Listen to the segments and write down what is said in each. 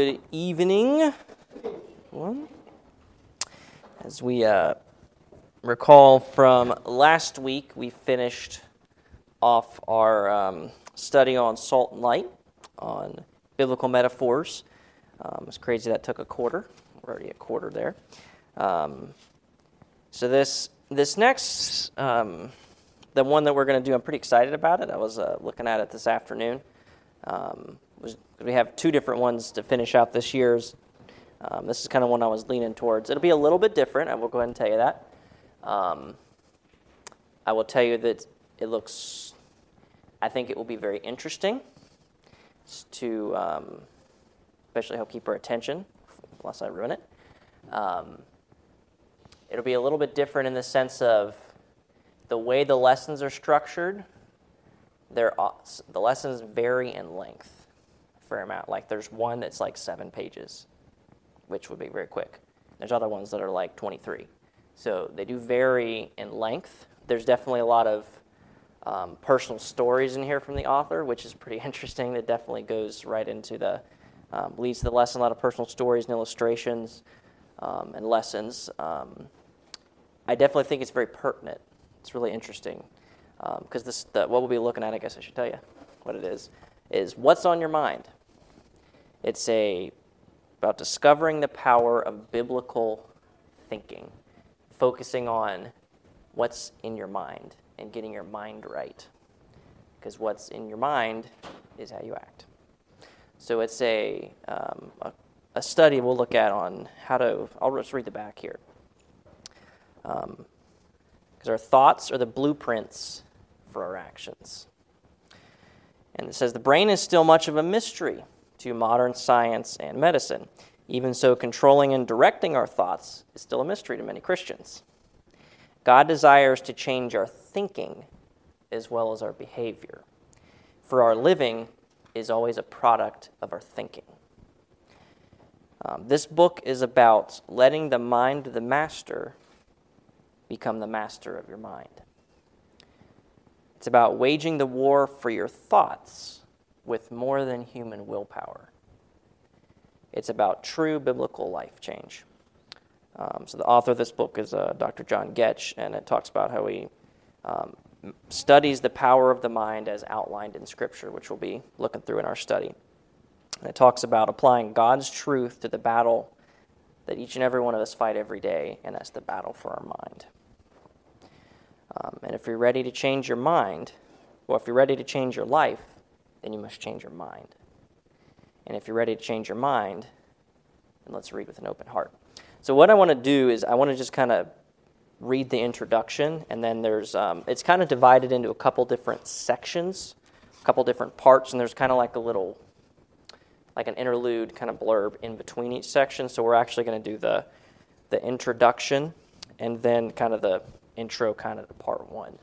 Good evening. As we uh, recall from last week, we finished off our um, study on salt and light, on biblical metaphors. Um, it's crazy that took a quarter. We're already a quarter there. Um, so this this next, um, the one that we're going to do, I'm pretty excited about it. I was uh, looking at it this afternoon. Was, we have two different ones to finish out this year's. Um, this is kind of one I was leaning towards. It'll be a little bit different. I will go ahead and tell you that. Um, I will tell you that it looks. I think it will be very interesting to, um, especially help keep our attention, unless I ruin it. Um, it'll be a little bit different in the sense of the way the lessons are structured. They're, the lessons vary in length fair amount. Like there's one that's like seven pages, which would be very quick. There's other ones that are like 23. So they do vary in length. There's definitely a lot of um, personal stories in here from the author, which is pretty interesting. That definitely goes right into the um, leads to the lesson. A lot of personal stories and illustrations um, and lessons. Um, I definitely think it's very pertinent. It's really interesting because um, this the, what we'll be looking at. I guess I should tell you what it is. Is what's on your mind? It's a about discovering the power of biblical thinking, focusing on what's in your mind and getting your mind right. Because what's in your mind is how you act. So it's a, um, a, a, study we'll look at on how to, I'll just read the back here. Because um, our thoughts are the blueprints for our actions. And it says the brain is still much of a mystery to modern science and medicine. Even so, controlling and directing our thoughts is still a mystery to many Christians. God desires to change our thinking as well as our behavior, for our living is always a product of our thinking. Um, this book is about letting the mind of the master become the master of your mind. It's about waging the war for your thoughts with more than human willpower. It's about true biblical life change. Um, so, the author of this book is uh, Dr. John Goetsch, and it talks about how he um, studies the power of the mind as outlined in Scripture, which we'll be looking through in our study. And it talks about applying God's truth to the battle that each and every one of us fight every day, and that's the battle for our mind. Um, and if you're ready to change your mind, or if you're ready to change your life, then you must change your mind. And if you're ready to change your mind, then let's read with an open heart. So, what I want to do is, I want to just kind of read the introduction, and then there's, um, it's kind of divided into a couple different sections, a couple different parts, and there's kind of like a little, like an interlude kind of blurb in between each section. So, we're actually going to do the, the introduction and then kind of the intro, kind of to part one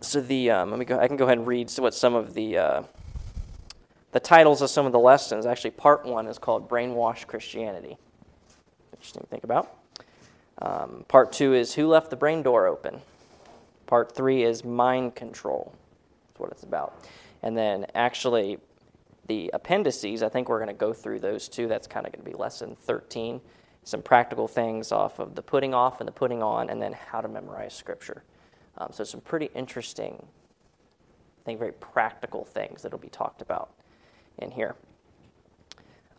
so the um, let me go. I can go ahead and read what some of the uh, the titles of some of the lessons. Actually, part one is called "Brainwashed Christianity." Interesting to think about. Um, part two is "Who Left the Brain Door Open." Part three is "Mind Control." That's what it's about. And then actually, the appendices. I think we're going to go through those two. That's kind of going to be lesson thirteen. Some practical things off of the putting off and the putting on, and then how to memorize scripture. Um, so, some pretty interesting, I think, very practical things that will be talked about in here.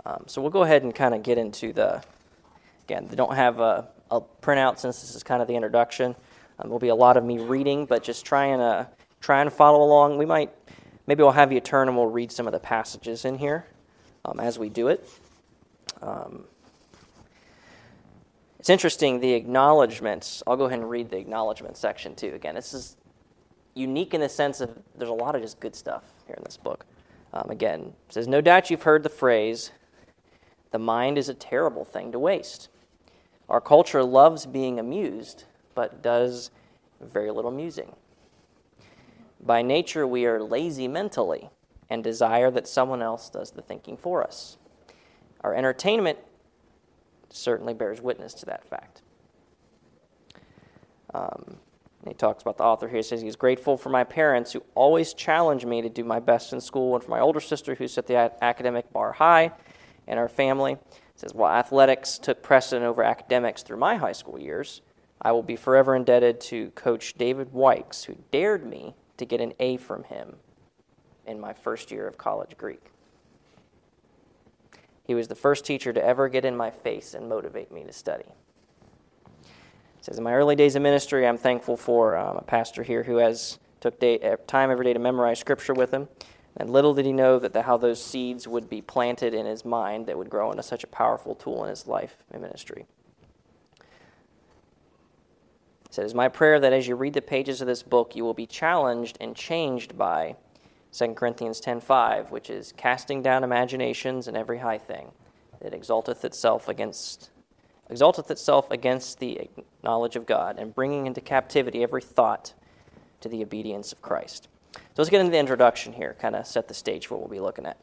Um, so, we'll go ahead and kind of get into the, again, they don't have a, a printout since this is kind of the introduction. Um, there'll be a lot of me reading, but just trying to trying to follow along. We might, maybe we'll have you turn and we'll read some of the passages in here um, as we do it. It's interesting, the acknowledgments. I'll go ahead and read the acknowledgement section too. Again, this is unique in the sense of there's a lot of just good stuff here in this book. Um, again, says, No doubt you've heard the phrase, the mind is a terrible thing to waste. Our culture loves being amused, but does very little musing. By nature, we are lazy mentally and desire that someone else does the thinking for us. Our entertainment certainly bears witness to that fact. Um, he talks about the author here. He says he's grateful for my parents who always challenge me to do my best in school, and for my older sister who set the academic bar high. in our family. It says, While athletics took precedent over academics through my high school years, I will be forever indebted to Coach David Wykes, who dared me to get an A from him in my first year of college Greek. He was the first teacher to ever get in my face and motivate me to study. It says, In my early days of ministry, I'm thankful for um, a pastor here who has took day, eh, time every day to memorize scripture with him. And little did he know that the, how those seeds would be planted in his mind that would grow into such a powerful tool in his life and ministry. He said, It's my prayer that as you read the pages of this book, you will be challenged and changed by 2 Corinthians 10.5, which is casting down imaginations and every high thing that exalteth itself against exalteth itself against the knowledge of God, and bringing into captivity every thought to the obedience of Christ. So let's get into the introduction here, kind of set the stage for what we'll be looking at.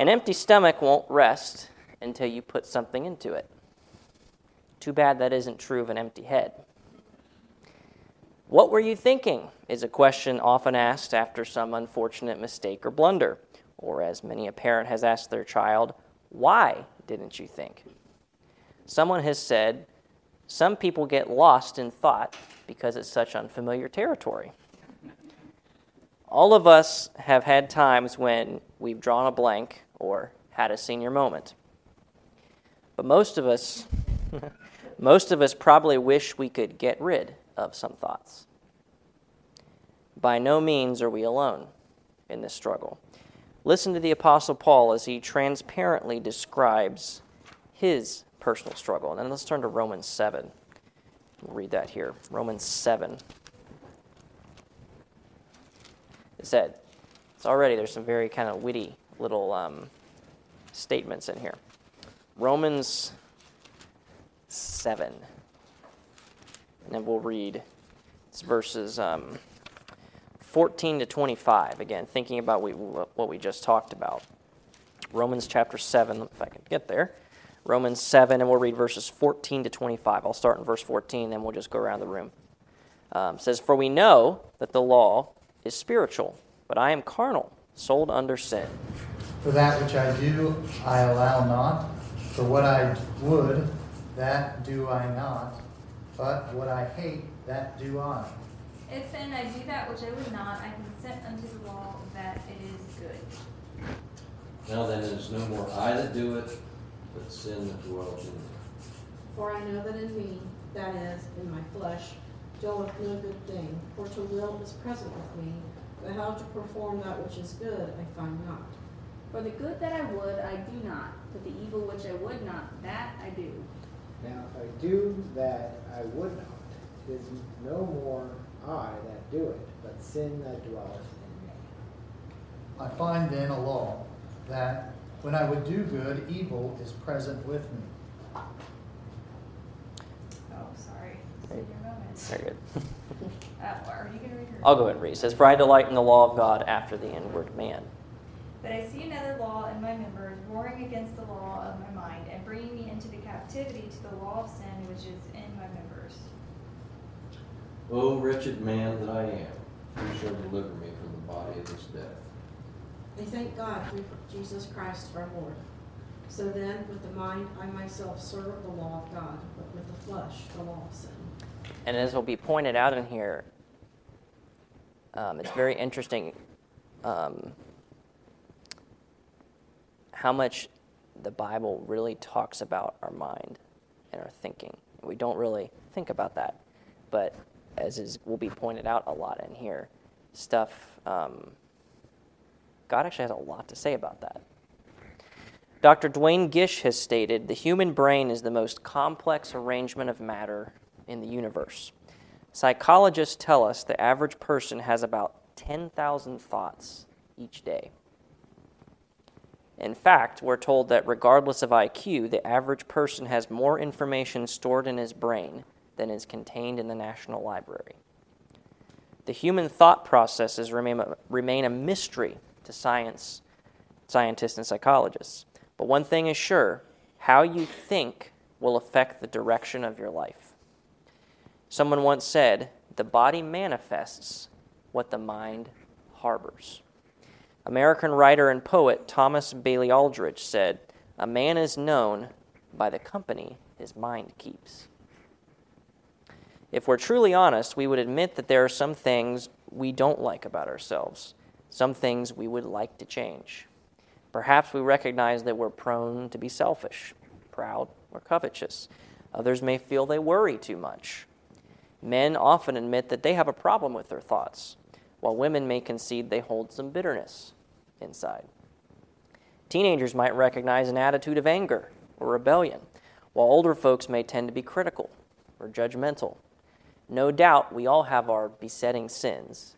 An empty stomach won't rest until you put something into it. Too bad that isn't true of an empty head. What were you thinking? is a question often asked after some unfortunate mistake or blunder, or as many a parent has asked their child, Why didn't you think? Someone has said, Some people get lost in thought because it's such unfamiliar territory. All of us have had times when we've drawn a blank or had a senior moment. But most of us, most of us probably wish we could get rid of some thoughts. By no means are we alone in this struggle. Listen to the Apostle Paul as he transparently describes his personal struggle. And then let's turn to Romans 7. We'll read that here. Romans 7. It said, it's already, there's some very kind of witty little um, statements in here. Romans 7. And we'll read it's verses um, 14 to 25. Again, thinking about what we just talked about. Romans chapter 7, if I can get there. Romans 7, and we'll read verses 14 to 25. I'll start in verse 14, then we'll just go around the room. Um, says, For we know that the law is spiritual, but I am carnal, sold under sin. For that which I do, I allow not. For what I would, that do I not. But what I hate, that do I. If then I do that which I would not, I consent unto the law that it is good. Now then, it is no more I that do it, but sin that dwells in me. For I know that in me, that is, in my flesh, dwelleth no good thing. For to will is present with me, but how to perform that which is good I find not. For the good that I would, I do not, but the evil which I would not, that I do. Now if I do that I would not, it is no more I that do it, but sin that dwelleth in me. I find then a law that when I would do good, evil is present with me. Oh, sorry. Very good. uh, are you going to read her? I'll go ahead and read. It says, For I delight in the law of God after the inward man. But I see another law in my members, warring against the law of my mind, and bringing me into the captivity to the law of sin which is in my members. O wretched man that I am, who shall deliver me from the body of this death? I thank God through Jesus Christ our Lord. So then, with the mind, I myself serve the law of God, but with the flesh, the law of sin. And as will be pointed out in here, um, it's very interesting um, how much the Bible really talks about our mind and our thinking. We don't really think about that, but as is will be pointed out a lot in here, stuff. Um, God actually has a lot to say about that. Dr. Duane Gish has stated the human brain is the most complex arrangement of matter in the universe. Psychologists tell us the average person has about 10,000 thoughts each day. In fact, we're told that regardless of IQ, the average person has more information stored in his brain than is contained in the National Library. The human thought processes remain a, remain a mystery to science, scientists and psychologists. But one thing is sure how you think will affect the direction of your life. Someone once said, The body manifests what the mind harbors. American writer and poet Thomas Bailey Aldrich said, A man is known by the company his mind keeps. If we're truly honest, we would admit that there are some things we don't like about ourselves, some things we would like to change. Perhaps we recognize that we're prone to be selfish, proud, or covetous. Others may feel they worry too much. Men often admit that they have a problem with their thoughts, while women may concede they hold some bitterness inside. Teenagers might recognize an attitude of anger or rebellion, while older folks may tend to be critical or judgmental. No doubt we all have our besetting sins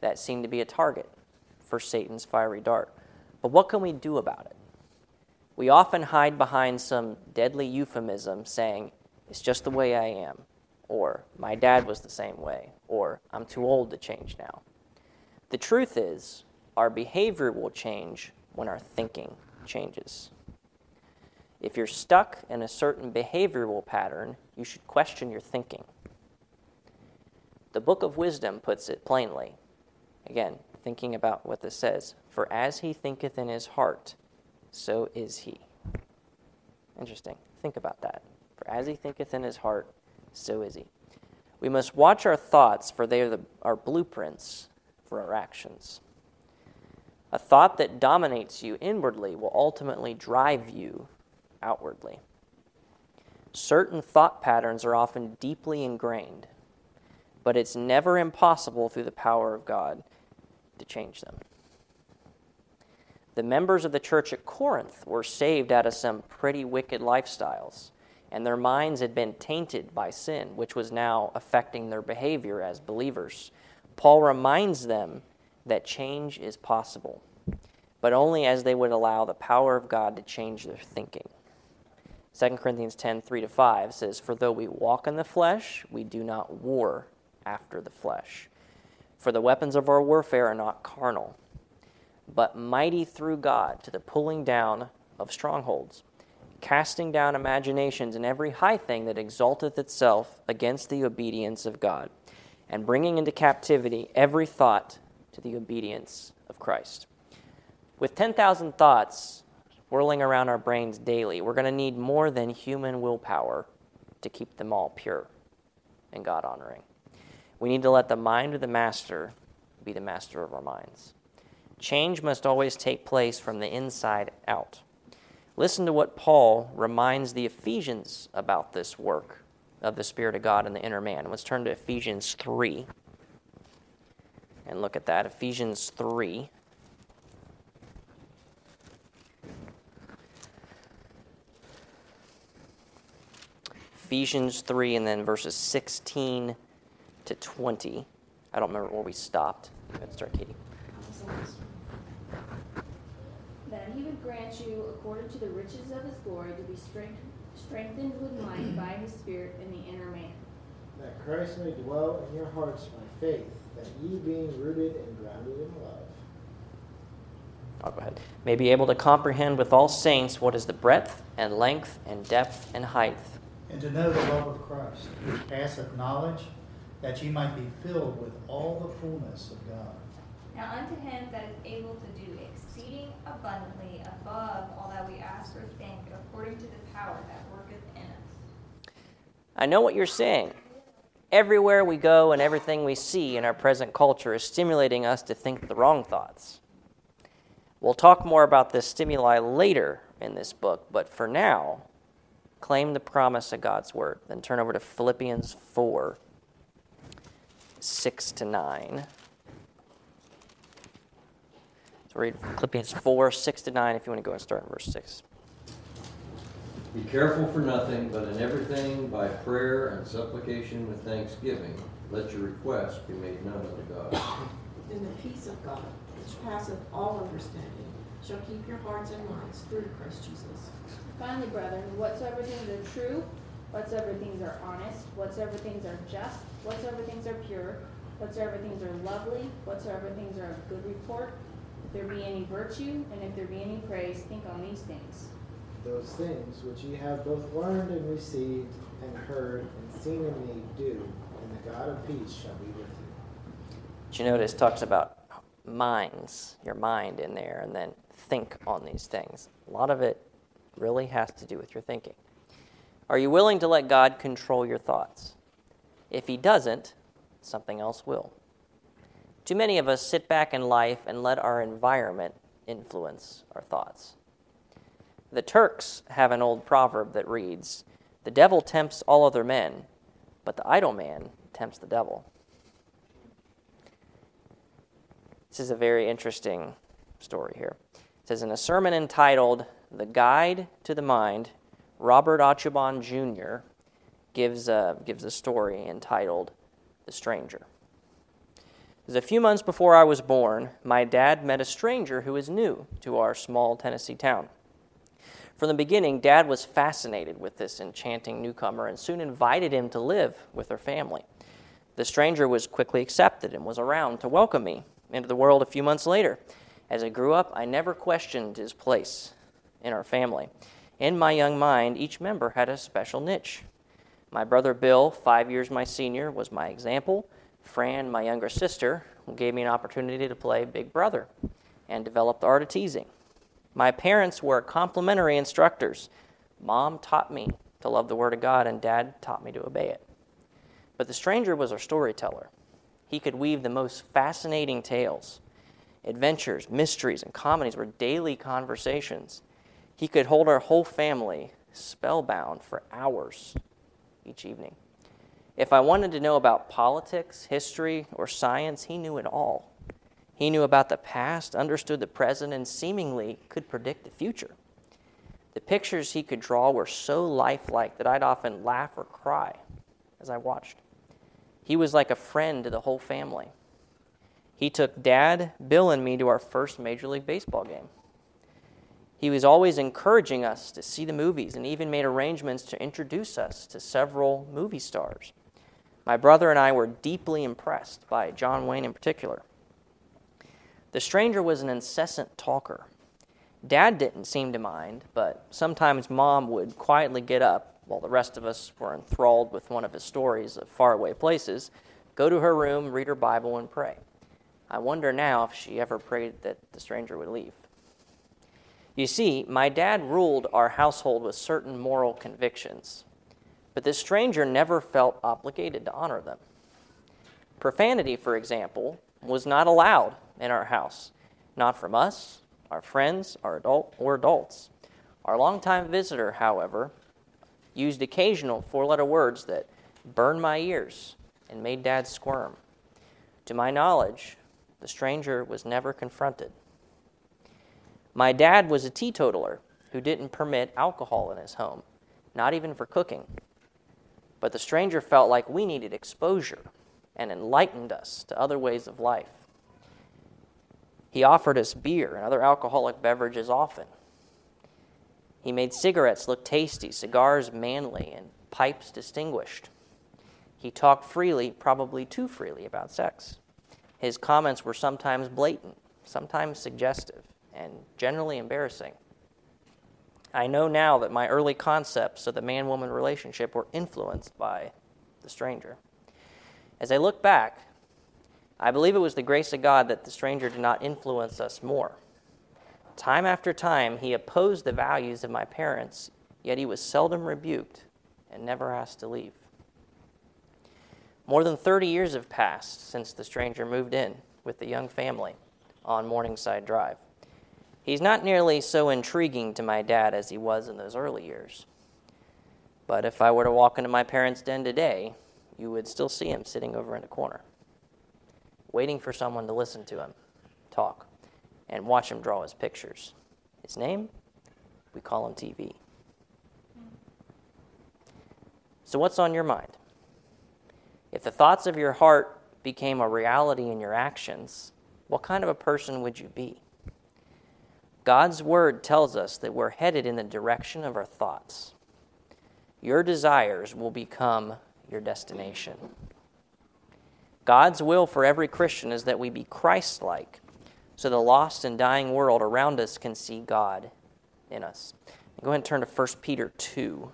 that seem to be a target for Satan's fiery dart. But what can we do about it? We often hide behind some deadly euphemism saying, it's just the way I am, or my dad was the same way, or I'm too old to change now. The truth is, our behavior will change when our thinking changes. If you're stuck in a certain behavioral pattern, you should question your thinking. The book of wisdom puts it plainly. Again, thinking about what this says For as he thinketh in his heart, so is he. Interesting. Think about that. For as he thinketh in his heart, so is he. We must watch our thoughts, for they are the, our blueprints for our actions. A thought that dominates you inwardly will ultimately drive you outwardly. Certain thought patterns are often deeply ingrained but it's never impossible through the power of God to change them. The members of the church at Corinth were saved out of some pretty wicked lifestyles, and their minds had been tainted by sin, which was now affecting their behavior as believers. Paul reminds them that change is possible, but only as they would allow the power of God to change their thinking. 2 Corinthians 10 3 to 5 says, For though we walk in the flesh, we do not war after the flesh. For the weapons of our warfare are not carnal, but mighty through God to the pulling down of strongholds, casting down imaginations and every high thing that exalteth itself against the obedience of God, and bringing into captivity every thought to the obedience of Christ. With 10,000 thoughts whirling around our brains daily, we're going to need more than human willpower to keep them all pure and God honoring. We need to let the mind of the master be the master of our minds. Change must always take place from the inside out. Listen to what Paul reminds the Ephesians about this work of the Spirit of God in the inner man. Let's turn to Ephesians 3 and look at that. Ephesians 3. Ephesians 3, and then verses 16 to 20. I don't remember where we stopped. Let's start, Katie. That he would grant you, according to the riches of his glory, to be strengthened with might by his Spirit in the inner man. That Christ may dwell in your hearts by faith, that ye being rooted and grounded in love. I'll go ahead. May be able to comprehend with all saints what is the breadth and length and depth and height. And to know the love of Christ, which passeth knowledge that ye might be filled with all the fullness of God. Now unto him that is able to do exceeding abundantly above all that we ask or think, according to the power that worketh in us. I know what you're saying. Everywhere we go and everything we see in our present culture is stimulating us to think the wrong thoughts. We'll talk more about this stimuli later in this book, but for now, claim the promise of God's word. Then turn over to Philippians 4. 6 to 9. So read Philippians 4, 6 to 9, if you want to go and start in verse 6. Be careful for nothing, but in everything by prayer and supplication with thanksgiving, let your requests be made known unto God. And the peace of God, which passeth all understanding, shall keep your hearts and minds through Christ Jesus. Finally, brethren, whatsoever things are true, whatsoever things are honest, whatsoever things are just, whatsoever things are pure, whatsoever things are lovely, whatsoever things are of good report, if there be any virtue, and if there be any praise, think on these things. Those things which ye have both learned and received and heard and seen in me do, and the God of peace shall be with you. But you notice talks about minds, your mind in there, and then think on these things. A lot of it really has to do with your thinking. Are you willing to let God control your thoughts? If He doesn't, something else will. Too many of us sit back in life and let our environment influence our thoughts. The Turks have an old proverb that reads The devil tempts all other men, but the idle man tempts the devil. This is a very interesting story here. It says in a sermon entitled The Guide to the Mind, Robert Audubon Jr. gives a, gives a story entitled The Stranger. Was a few months before I was born, my dad met a stranger who was new to our small Tennessee town. From the beginning, Dad was fascinated with this enchanting newcomer and soon invited him to live with their family. The stranger was quickly accepted and was around to welcome me into the world a few months later. As I grew up, I never questioned his place in our family. In my young mind, each member had a special niche. My brother Bill, five years my senior, was my example. Fran, my younger sister, gave me an opportunity to play Big Brother and develop the art of teasing. My parents were complementary instructors. Mom taught me to love the Word of God, and Dad taught me to obey it. But the stranger was our storyteller. He could weave the most fascinating tales. Adventures, mysteries, and comedies were daily conversations. He could hold our whole family spellbound for hours each evening. If I wanted to know about politics, history, or science, he knew it all. He knew about the past, understood the present, and seemingly could predict the future. The pictures he could draw were so lifelike that I'd often laugh or cry as I watched. He was like a friend to the whole family. He took Dad, Bill, and me to our first Major League Baseball game. He was always encouraging us to see the movies and even made arrangements to introduce us to several movie stars. My brother and I were deeply impressed by John Wayne in particular. The stranger was an incessant talker. Dad didn't seem to mind, but sometimes Mom would quietly get up while the rest of us were enthralled with one of his stories of faraway places, go to her room, read her Bible, and pray. I wonder now if she ever prayed that the stranger would leave. You see, my dad ruled our household with certain moral convictions, but the stranger never felt obligated to honor them. Profanity, for example, was not allowed in our house, not from us, our friends, our adult or adults. Our longtime visitor, however, used occasional four-letter words that burned my ears and made Dad squirm. To my knowledge, the stranger was never confronted. My dad was a teetotaler who didn't permit alcohol in his home, not even for cooking. But the stranger felt like we needed exposure and enlightened us to other ways of life. He offered us beer and other alcoholic beverages often. He made cigarettes look tasty, cigars manly, and pipes distinguished. He talked freely, probably too freely, about sex. His comments were sometimes blatant, sometimes suggestive, and generally embarrassing. I know now that my early concepts of the man woman relationship were influenced by the stranger. As I look back, I believe it was the grace of God that the stranger did not influence us more. Time after time, he opposed the values of my parents, yet he was seldom rebuked and never asked to leave. More than 30 years have passed since the stranger moved in with the young family on Morningside Drive. He's not nearly so intriguing to my dad as he was in those early years. But if I were to walk into my parents' den today, you would still see him sitting over in the corner waiting for someone to listen to him talk and watch him draw his pictures. His name? We call him TV. So, what's on your mind? If the thoughts of your heart became a reality in your actions, what kind of a person would you be? God's word tells us that we're headed in the direction of our thoughts. Your desires will become your destination. God's will for every Christian is that we be Christ like, so the lost and dying world around us can see God in us. Go ahead and turn to 1 Peter 2.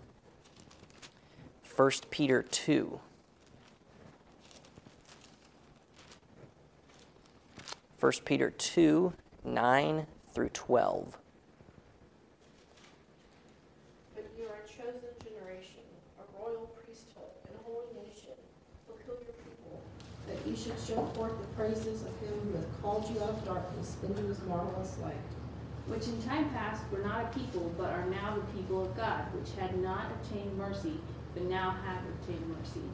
1 Peter 2. 1 Peter 2, 9 through 12. But you are a chosen generation, a royal priesthood, and a holy nation, peculiar people, that you should show forth the praises of him who hath called you out of darkness into his marvelous light. which in time past were not a people, but are now the people of God, which had not obtained mercy, but now have obtained mercy.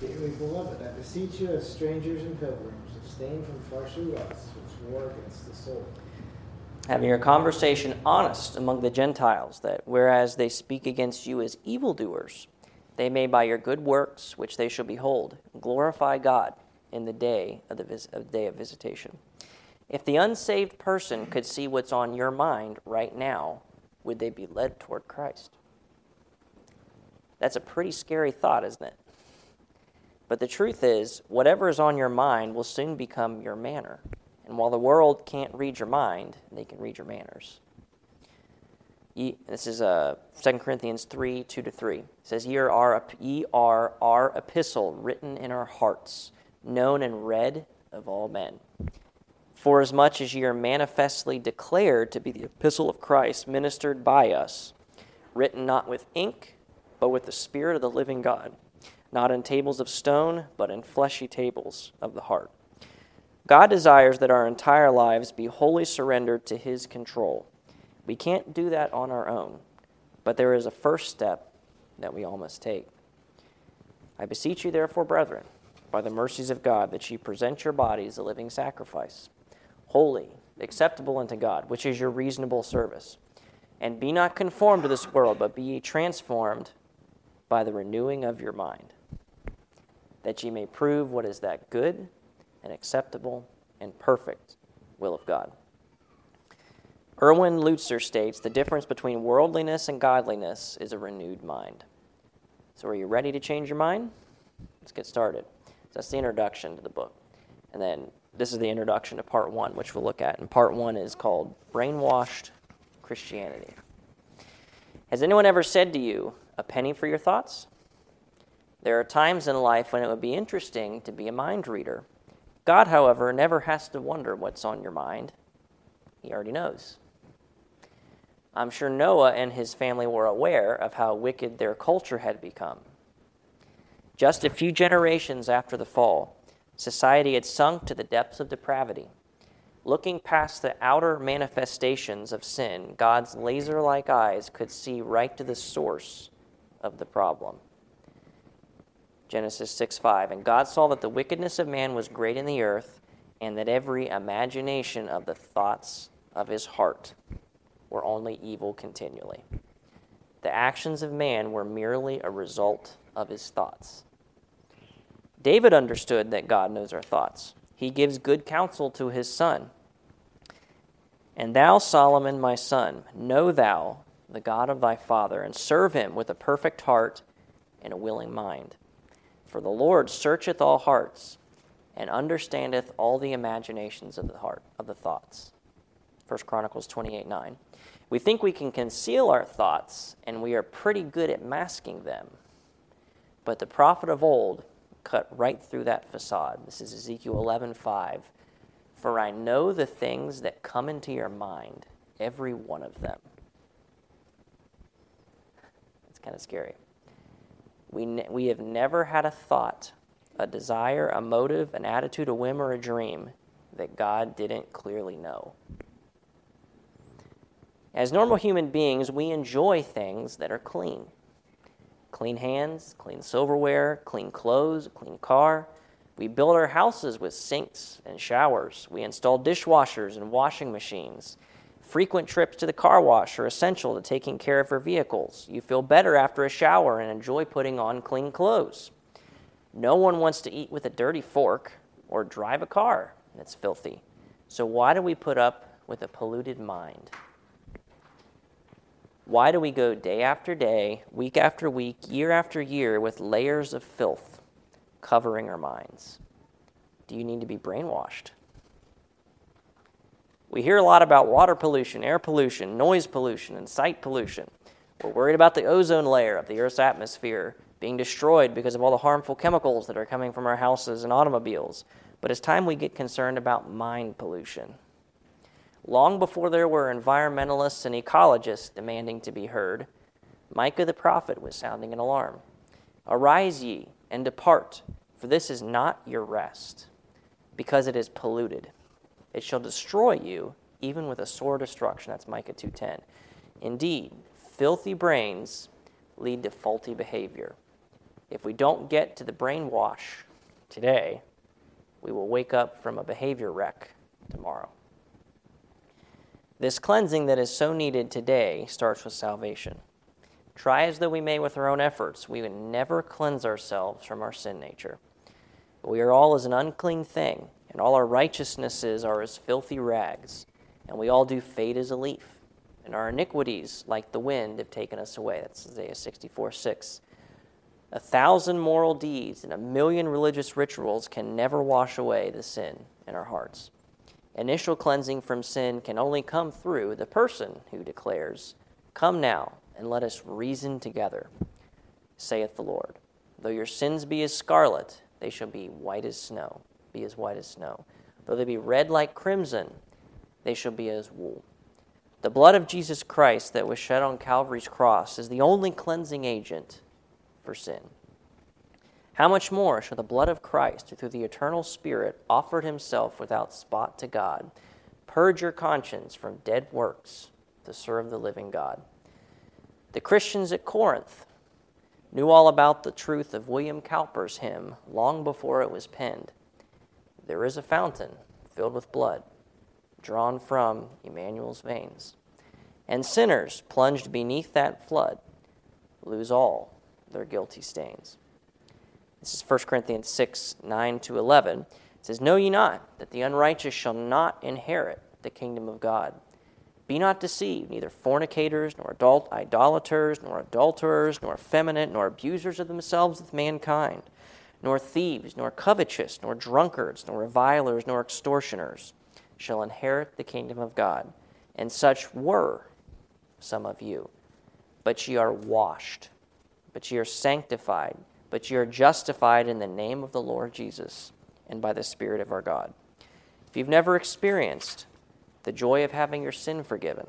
Dearly beloved, I beseech you as strangers and pilgrims, abstain from fleshly lusts which war against the soul. Having your conversation honest among the Gentiles, that whereas they speak against you as evildoers, they may by your good works, which they shall behold, glorify God in the day of the, vis- of the day of visitation. If the unsaved person could see what's on your mind right now, would they be led toward Christ? That's a pretty scary thought, isn't it? But the truth is, whatever is on your mind will soon become your manner. And while the world can't read your mind, they can read your manners. This is uh, 2 Corinthians 3 2 to 3. It says, ye are, our, ye are our epistle written in our hearts, known and read of all men. Forasmuch as ye are manifestly declared to be the epistle of Christ, ministered by us, written not with ink, but with the Spirit of the living God, not in tables of stone, but in fleshy tables of the heart. God desires that our entire lives be wholly surrendered to His control. We can't do that on our own, but there is a first step that we all must take. I beseech you, therefore, brethren, by the mercies of God, that ye present your bodies a living sacrifice, holy, acceptable unto God, which is your reasonable service. And be not conformed to this world, but be ye transformed by the renewing of your mind, that ye may prove what is that good and acceptable and perfect will of God. Erwin Lutzer states the difference between worldliness and godliness is a renewed mind. So, are you ready to change your mind? Let's get started. So that's the introduction to the book. And then this is the introduction to part one, which we'll look at. And part one is called Brainwashed Christianity. Has anyone ever said to you, a penny for your thoughts? There are times in life when it would be interesting to be a mind reader. God, however, never has to wonder what's on your mind, He already knows. I'm sure Noah and his family were aware of how wicked their culture had become. Just a few generations after the fall, society had sunk to the depths of depravity. Looking past the outer manifestations of sin, God's laser like eyes could see right to the source of the problem. Genesis 6 5. And God saw that the wickedness of man was great in the earth, and that every imagination of the thoughts of his heart were only evil continually. The actions of man were merely a result of his thoughts. David understood that God knows our thoughts. He gives good counsel to his son. And thou, Solomon, my son, know thou the God of thy father, and serve him with a perfect heart and a willing mind. For the Lord searcheth all hearts, and understandeth all the imaginations of the heart, of the thoughts. 1 Chronicles 28 9. We think we can conceal our thoughts, and we are pretty good at masking them. But the prophet of old cut right through that facade. This is Ezekiel 11 5. For I know the things that come into your mind, every one of them. It's kind of scary. We, ne- we have never had a thought, a desire, a motive, an attitude, a whim, or a dream that God didn't clearly know. As normal human beings, we enjoy things that are clean clean hands, clean silverware, clean clothes, clean car. We build our houses with sinks and showers. We install dishwashers and washing machines. Frequent trips to the car wash are essential to taking care of your vehicles. You feel better after a shower and enjoy putting on clean clothes. No one wants to eat with a dirty fork or drive a car that's filthy. So, why do we put up with a polluted mind? Why do we go day after day, week after week, year after year with layers of filth covering our minds? Do you need to be brainwashed? We hear a lot about water pollution, air pollution, noise pollution, and sight pollution. We're worried about the ozone layer of the Earth's atmosphere being destroyed because of all the harmful chemicals that are coming from our houses and automobiles. But it's time we get concerned about mind pollution. Long before there were environmentalists and ecologists demanding to be heard, Micah the prophet was sounding an alarm. Arise ye and depart, for this is not your rest, because it is polluted. It shall destroy you, even with a sore destruction. That's Micah 2:10. Indeed, filthy brains lead to faulty behavior. If we don't get to the brainwash today, we will wake up from a behavior wreck tomorrow. This cleansing that is so needed today starts with salvation. Try as though we may with our own efforts, we would never cleanse ourselves from our sin nature. We are all as an unclean thing, and all our righteousnesses are as filthy rags, and we all do fade as a leaf, and our iniquities, like the wind, have taken us away. That's Isaiah 64 6. A thousand moral deeds and a million religious rituals can never wash away the sin in our hearts. Initial cleansing from sin can only come through the person who declares, Come now, and let us reason together, saith the Lord. Though your sins be as scarlet, they shall be white as snow, be as white as snow. Though they be red like crimson, they shall be as wool. The blood of Jesus Christ that was shed on Calvary's cross is the only cleansing agent for sin. How much more shall the blood of Christ, through the eternal Spirit offered himself without spot to God, purge your conscience from dead works to serve the living God? The Christians at Corinth knew all about the truth of William Cowper's hymn long before it was penned. There is a fountain filled with blood, drawn from Emmanuel's veins. And sinners plunged beneath that flood lose all their guilty stains. This is 1 Corinthians 6 9 to 11. It says, Know ye not that the unrighteous shall not inherit the kingdom of God? Be not deceived, neither fornicators, nor adult idolaters, nor adulterers, nor effeminate, nor abusers of themselves with mankind, nor thieves, nor covetous, nor drunkards, nor revilers, nor extortioners shall inherit the kingdom of God. And such were some of you. But ye are washed, but ye are sanctified, but ye are justified in the name of the Lord Jesus and by the Spirit of our God. If you've never experienced the joy of having your sin forgiven.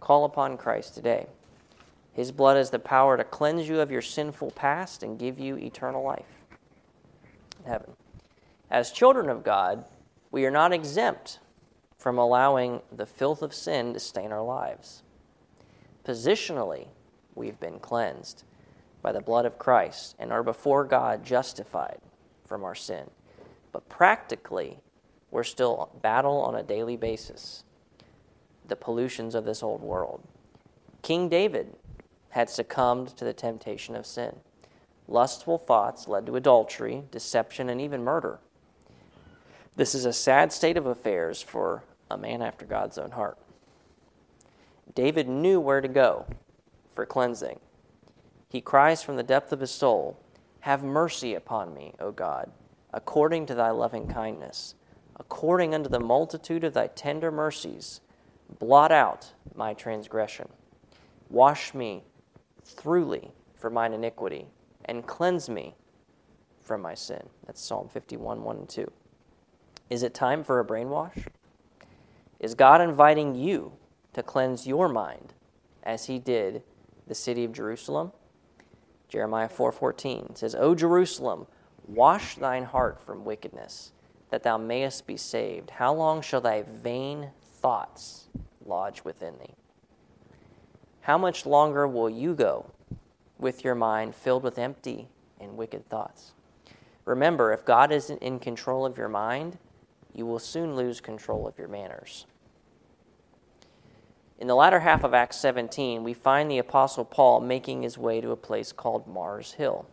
Call upon Christ today. His blood has the power to cleanse you of your sinful past and give you eternal life heaven. As children of God, we are not exempt from allowing the filth of sin to stain our lives. Positionally, we've been cleansed by the blood of Christ and are before God justified from our sin. But practically, we're still battle on a daily basis the pollutions of this old world. King David had succumbed to the temptation of sin. Lustful thoughts led to adultery, deception, and even murder. This is a sad state of affairs for a man after God's own heart. David knew where to go for cleansing. He cries from the depth of his soul, Have mercy upon me, O God, according to thy loving kindness according unto the multitude of thy tender mercies, blot out my transgression. Wash me throughly for mine iniquity, and cleanse me from my sin. That's Psalm 51, 1 and 2. Is it time for a brainwash? Is God inviting you to cleanse your mind as he did the city of Jerusalem? Jeremiah 4:14 says, "O Jerusalem, wash thine heart from wickedness that thou mayest be saved. How long shall thy vain thoughts lodge within thee? How much longer will you go with your mind filled with empty and wicked thoughts? Remember, if God isn't in control of your mind, you will soon lose control of your manners. In the latter half of Acts 17, we find the Apostle Paul making his way to a place called Mars Hill.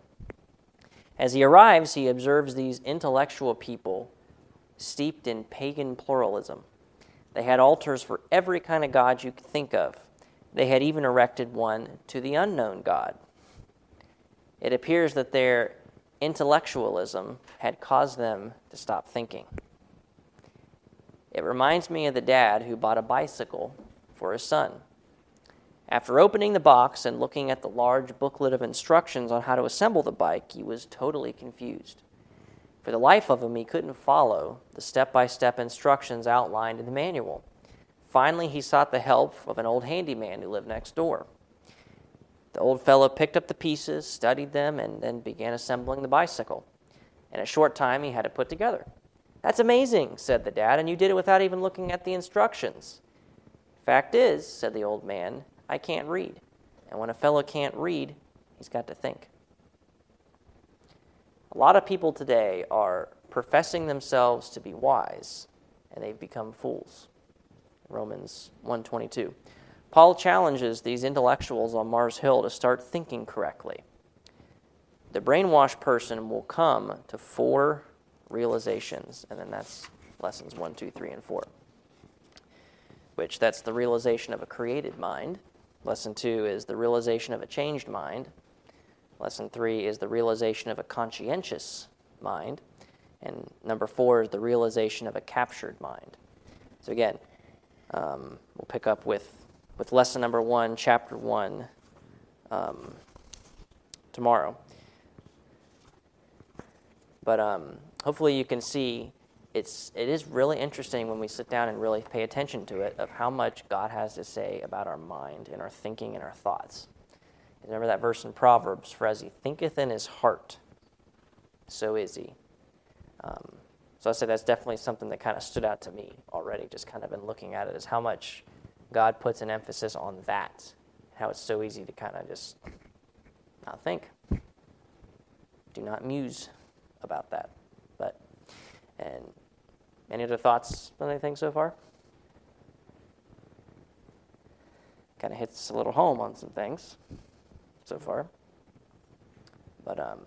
As he arrives, he observes these intellectual people steeped in pagan pluralism. They had altars for every kind of god you could think of. They had even erected one to the unknown God. It appears that their intellectualism had caused them to stop thinking. It reminds me of the dad who bought a bicycle for his son. After opening the box and looking at the large booklet of instructions on how to assemble the bike, he was totally confused. For the life of him, he couldn't follow the step by step instructions outlined in the manual. Finally, he sought the help of an old handyman who lived next door. The old fellow picked up the pieces, studied them, and then began assembling the bicycle. In a short time, he had it put together. That's amazing, said the dad, and you did it without even looking at the instructions. Fact is, said the old man, I can't read. And when a fellow can't read, he's got to think. A lot of people today are professing themselves to be wise, and they've become fools. Romans 122. Paul challenges these intellectuals on Mars Hill to start thinking correctly. The brainwashed person will come to four realizations, and then that's lessons one, two, three, and four. Which that's the realization of a created mind. Lesson two is the realization of a changed mind. Lesson three is the realization of a conscientious mind. And number four is the realization of a captured mind. So again, um, we'll pick up with, with lesson number one, chapter one, um, tomorrow. But um, hopefully you can see it's, it is really interesting when we sit down and really pay attention to it of how much God has to say about our mind and our thinking and our thoughts. Remember that verse in Proverbs, for as he thinketh in his heart, so is he. Um, so I say that's definitely something that kind of stood out to me already, just kind of been looking at it, is how much God puts an emphasis on that, how it's so easy to kind of just not think. Do not muse about that. But, and any other thoughts on anything so far? Kind of hits a little home on some things so far. But um,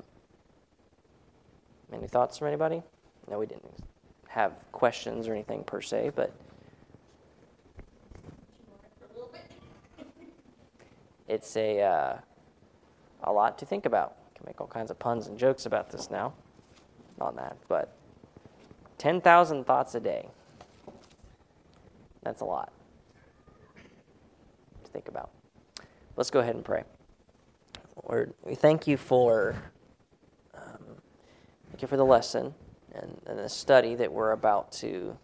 any thoughts from anybody? No, we didn't have questions or anything per se, but it's a uh, a lot to think about. can make all kinds of puns and jokes about this now, on that, but ten thousand thoughts a day. That's a lot to think about. Let's go ahead and pray. Lord, we thank you for um, thank you for the lesson and, and the study that we're about to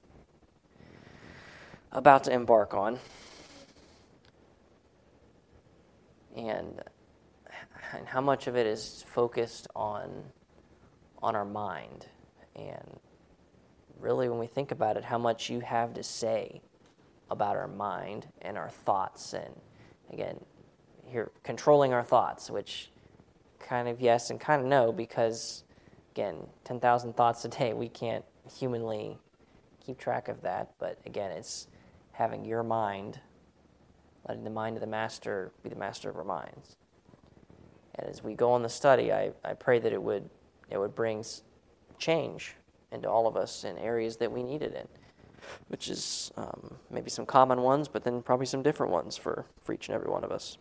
about to embark on, and and how much of it is focused on on our mind, and really, when we think about it, how much you have to say about our mind and our thoughts, and again, here controlling our thoughts, which kind of yes and kind of no, because again, 10,000 thoughts a day, we can't humanly keep track of that. But again, it's having your mind, letting the mind of the master be the master of our minds. And as we go on the study, I, I pray that it would, it would bring change into all of us in areas that we need it in, which is um, maybe some common ones, but then probably some different ones for, for each and every one of us.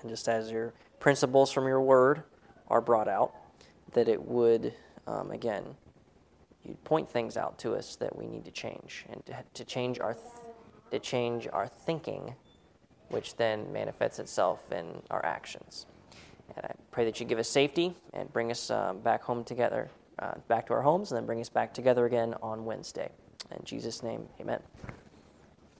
And just as your principles from your word are brought out, that it would, um, again, you'd point things out to us that we need to change and to, to change our to change our thinking, which then manifests itself in our actions. And I pray that you give us safety and bring us um, back home together, uh, back to our homes, and then bring us back together again on Wednesday. In Jesus' name, amen.